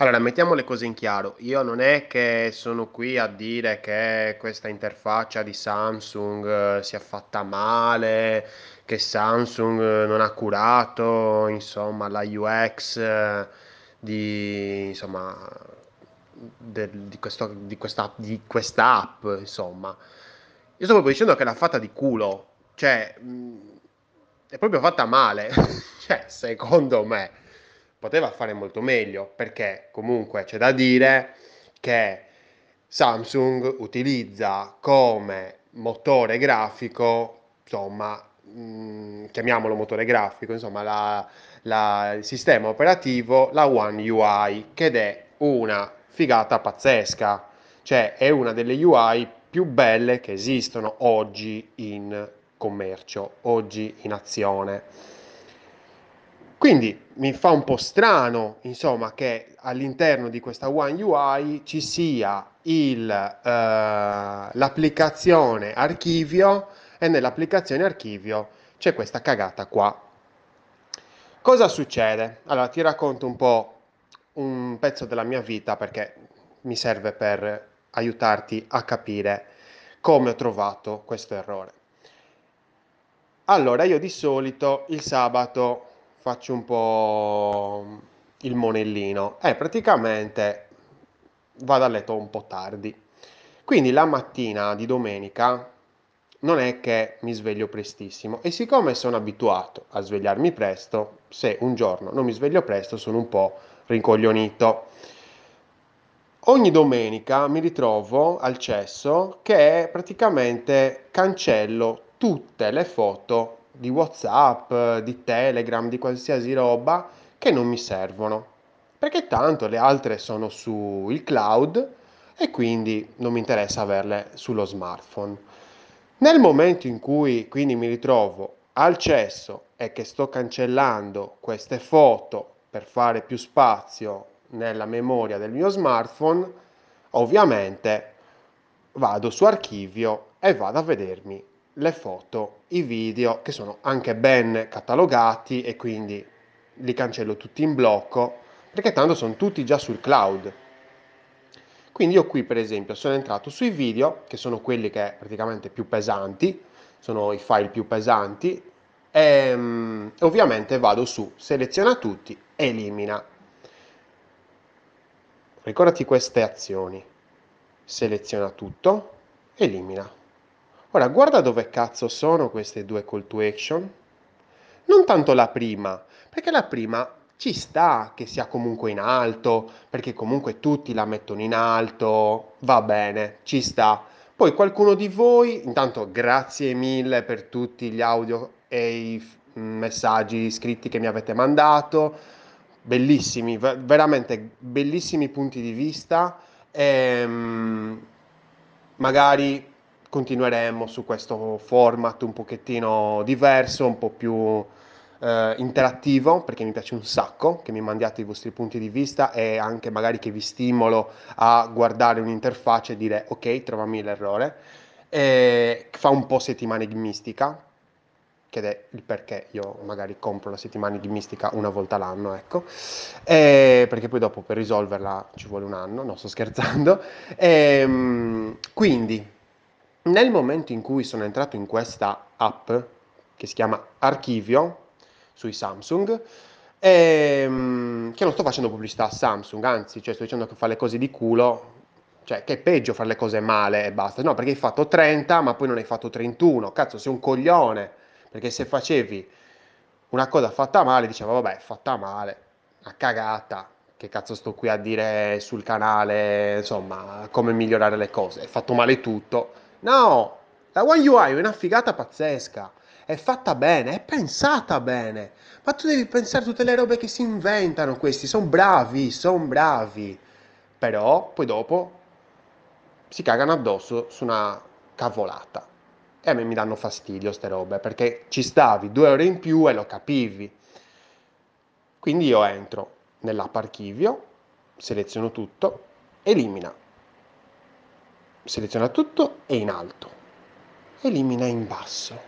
Allora, mettiamo le cose in chiaro. Io non è che sono qui a dire che questa interfaccia di Samsung eh, sia fatta male, che Samsung eh, non ha curato, insomma, la UX eh, di, insomma, del- di questo- di questa, di questa app, insomma. Io sto proprio dicendo che l'ha fatta di culo, cioè, mh, è proprio fatta male, cioè, secondo me, poteva fare molto meglio, perché comunque c'è da dire che Samsung utilizza come motore grafico, insomma, mh, chiamiamolo motore grafico, insomma, la- la- il sistema operativo, la One UI, che è una figata pazzesca, cioè è una delle UI più belle che esistono oggi in commercio, oggi in azione. Quindi mi fa un po' strano, insomma, che all'interno di questa One UI ci sia il, eh, l'applicazione archivio e nell'applicazione archivio c'è questa cagata qua. Cosa succede? Allora ti racconto un po' un pezzo della mia vita perché mi serve per aiutarti a capire come ho trovato questo errore. Allora, io di solito il sabato faccio un po' il monellino e praticamente vado a letto un po' tardi. Quindi la mattina di domenica non è che mi sveglio prestissimo e siccome sono abituato a svegliarmi presto, se un giorno non mi sveglio presto sono un po' rincoglionito. Ogni domenica mi ritrovo al cesso che praticamente cancello tutte le foto di WhatsApp, di Telegram, di qualsiasi roba che non mi servono. Perché tanto le altre sono sul cloud e quindi non mi interessa averle sullo smartphone. Nel momento in cui quindi mi ritrovo al cesso e che sto cancellando queste foto per fare più spazio nella memoria del mio smartphone, ovviamente vado su archivio e vado a vedermi le foto, i video che sono anche ben catalogati e quindi li cancello tutti in blocco perché tanto sono tutti già sul cloud. Quindi io qui per esempio sono entrato sui video che sono quelli che praticamente più pesanti, sono i file più pesanti e mm, ovviamente vado su seleziona tutti, elimina. Ricordati queste azioni. Seleziona tutto, elimina. Ora guarda dove cazzo sono queste due call to action. Non tanto la prima, perché la prima ci sta che sia comunque in alto, perché comunque tutti la mettono in alto, va bene, ci sta. Poi qualcuno di voi, intanto grazie mille per tutti gli audio e i messaggi scritti che mi avete mandato, bellissimi, ve- veramente bellissimi punti di vista. Ehm, magari continueremo su questo format un pochettino diverso, un po' più eh, interattivo, perché mi piace un sacco che mi mandiate i vostri punti di vista e anche magari che vi stimolo a guardare un'interfaccia e dire ok, trovami l'errore. E fa un po' settimana enigmistica, che è il perché io magari compro la settimana enigmistica una volta l'anno, ecco, E perché poi dopo per risolverla ci vuole un anno, no, sto scherzando. Ehm, quindi, nel momento in cui sono entrato in questa app, che si chiama Archivio, sui Samsung, ehm, che non sto facendo pubblicità a Samsung, anzi, cioè sto dicendo che fa le cose di culo, cioè che è peggio fare le cose male e basta. No, perché hai fatto 30, ma poi non hai fatto 31. Cazzo, sei un coglione. Perché se facevi una cosa fatta male, dicevo, vabbè, fatta male, una cagata. Che cazzo sto qui a dire sul canale, insomma, come migliorare le cose. È fatto male tutto. No, la One UI è una figata pazzesca. È fatta bene, è pensata bene. Ma tu devi pensare a tutte le robe che si inventano questi. Sono bravi, sono bravi. Però poi dopo si cagano addosso su una cavolata. E a me mi danno fastidio ste robe, perché ci stavi due ore in più e lo capivi. Quindi io entro nell'app archivio, seleziono tutto, elimina. Seleziona tutto e in alto. Elimina in basso.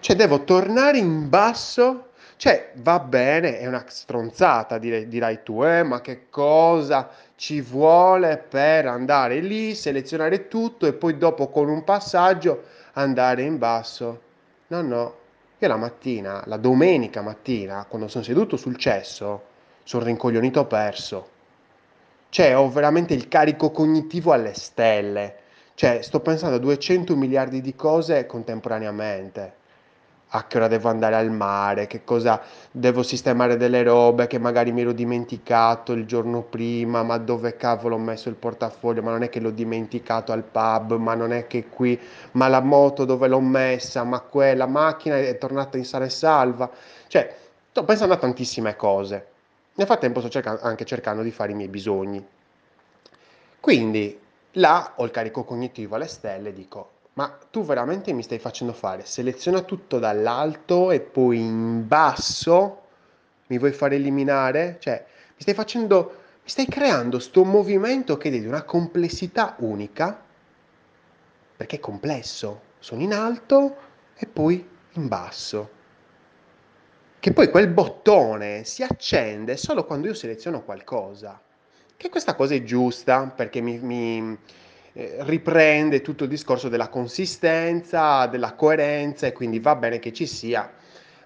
Cioè devo tornare in basso Cioè, va bene, è una stronzata, dire, dirai tu, eh, ma che cosa ci vuole per andare lì, selezionare tutto e poi dopo con un passaggio andare in basso? No, no, io la mattina, la domenica mattina, quando sono seduto sul cesso, sono rincoglionito perso. Cioè, ho veramente il carico cognitivo alle stelle. Cioè, sto pensando a 200 miliardi di cose contemporaneamente a che ora devo andare al mare, che cosa devo sistemare delle robe che magari mi ero dimenticato il giorno prima, ma dove cavolo ho messo il portafoglio, ma non è che l'ho dimenticato al pub, ma non è che qui, ma la moto dove l'ho messa, ma quella macchina è tornata in sala e salva. Cioè, sto pensando a tantissime cose. Nel frattempo sto cercando, anche cercando di fare i miei bisogni. Quindi là ho il carico cognitivo alle stelle e dico ma tu veramente mi stai facendo fare? Seleziona tutto dall'alto e poi in basso mi vuoi fare eliminare? Cioè, mi stai facendo, mi stai creando sto movimento che è di una complessità unica, perché è complesso. Sono in alto e poi in basso. Che poi quel bottone si accende solo quando io seleziono qualcosa. Che questa cosa è giusta, perché mi, mi eh, riprende tutto il discorso della consistenza, della coerenza e quindi va bene che ci sia.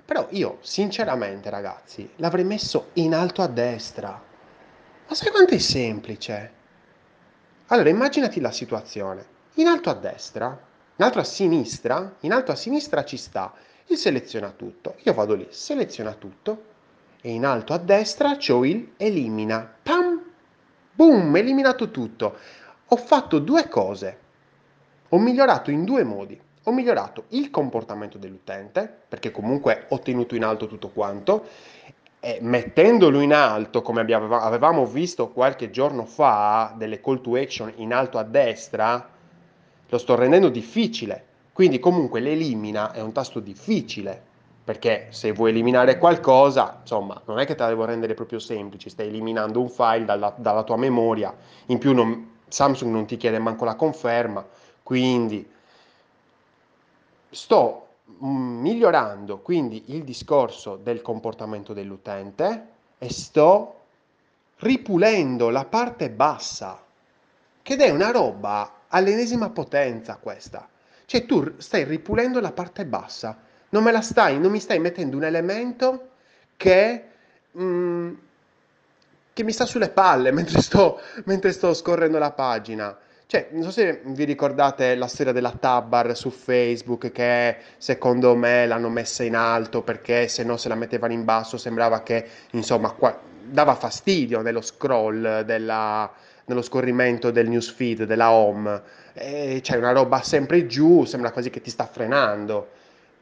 Però io, sinceramente, ragazzi, l'avrei messo in alto a destra. Ma sai quanto è semplice? Allora, immaginati la situazione. In alto a destra, in alto a sinistra, in alto a sinistra ci sta il seleziona tutto. Io vado lì, seleziona tutto e in alto a destra c'ho il elimina. Pam! Boom, eliminato tutto ho fatto due cose. Ho migliorato in due modi. Ho migliorato il comportamento dell'utente, perché comunque ho tenuto in alto tutto quanto, e mettendolo in alto, come avevamo visto qualche giorno fa, delle call to action in alto a destra, lo sto rendendo difficile. Quindi comunque l'elimina è un tasto difficile, perché se vuoi eliminare qualcosa, insomma, non è che te la devo rendere proprio semplice, stai eliminando un file dalla, dalla tua memoria, in più non, Samsung non ti chiede manco la conferma, quindi sto mm, migliorando quindi il discorso del comportamento dell'utente e sto ripulendo la parte bassa, che è una roba all'ennesima potenza questa. Cioè tu stai ripulendo la parte bassa, non me la stai, non mi stai mettendo un elemento che mh, mm, che mi sta sulle palle mentre sto, mentre sto scorrendo la pagina. Cioè, non so se vi ricordate la storia della Tabbar su Facebook che secondo me l'hanno messa in alto perché se no se la mettevano in basso sembrava che, insomma, qua, dava fastidio nello scroll, della, nello scorrimento del newsfeed, della home. E c'è una roba sempre giù, sembra quasi che ti sta frenando.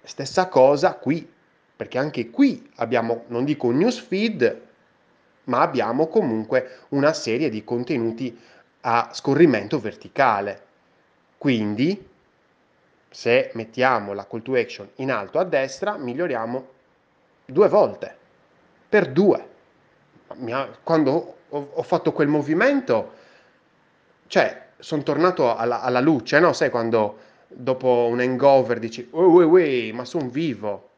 Stessa cosa qui, perché anche qui abbiamo, non dico un newsfeed, ma abbiamo comunque una serie di contenuti a scorrimento verticale. Quindi, se mettiamo la call to action in alto a destra, miglioriamo due volte, per due. Quando ho fatto quel movimento, cioè, sono tornato alla, alla luce, no? Sai quando dopo un hangover dici, ui, ui, ui, ma sono vivo,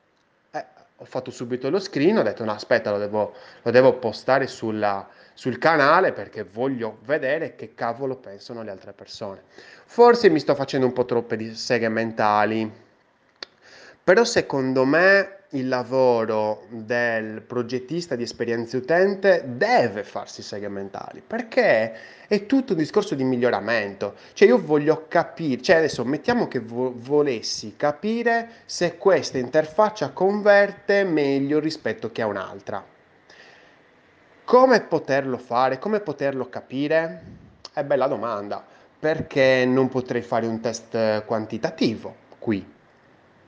ho fatto subito lo screen, ho detto no aspetta lo devo, lo devo postare sulla, sul canale perché voglio vedere che cavolo pensano le altre persone. Forse mi sto facendo un po' troppe seghe mentali, però secondo me il lavoro del progettista di esperienze utente deve farsi segmentali perché è tutto un discorso di miglioramento. Cioè io voglio capire, cioè adesso mettiamo che vo- volessi capire se questa interfaccia converte meglio rispetto che a un'altra. Come poterlo fare? Come poterlo capire? È bella domanda, perché non potrei fare un test quantitativo qui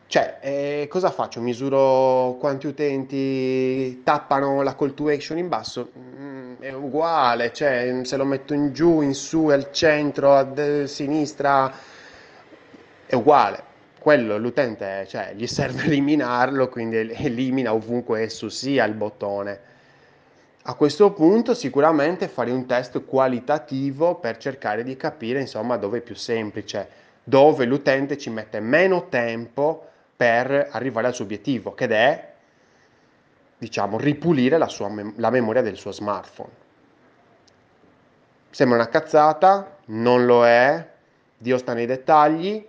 cioè, eh, cosa faccio? Misuro quanti utenti tappano la call to action in basso? Mm, è uguale, cioè, se lo metto in giù, in su, al centro, a sinistra, è uguale. Quello l'utente, cioè, gli serve eliminarlo, quindi elimina ovunque esso sia il bottone. A questo punto sicuramente fare un test qualitativo per cercare di capire insomma dove è più semplice, dove l'utente ci mette meno tempo per arrivare al suo obiettivo, che è diciamo, ripulire la, sua la memoria del suo smartphone. Sembra una cazzata, non lo è, Dio sta nei dettagli,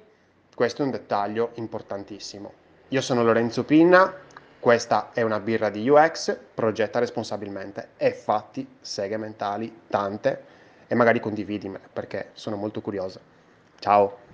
questo è un dettaglio importantissimo. Io sono Lorenzo Pinna, questa è una birra di UX, progetta responsabilmente e fatti seghe mentali tante e magari condividimele perché sono molto curiosa. Ciao!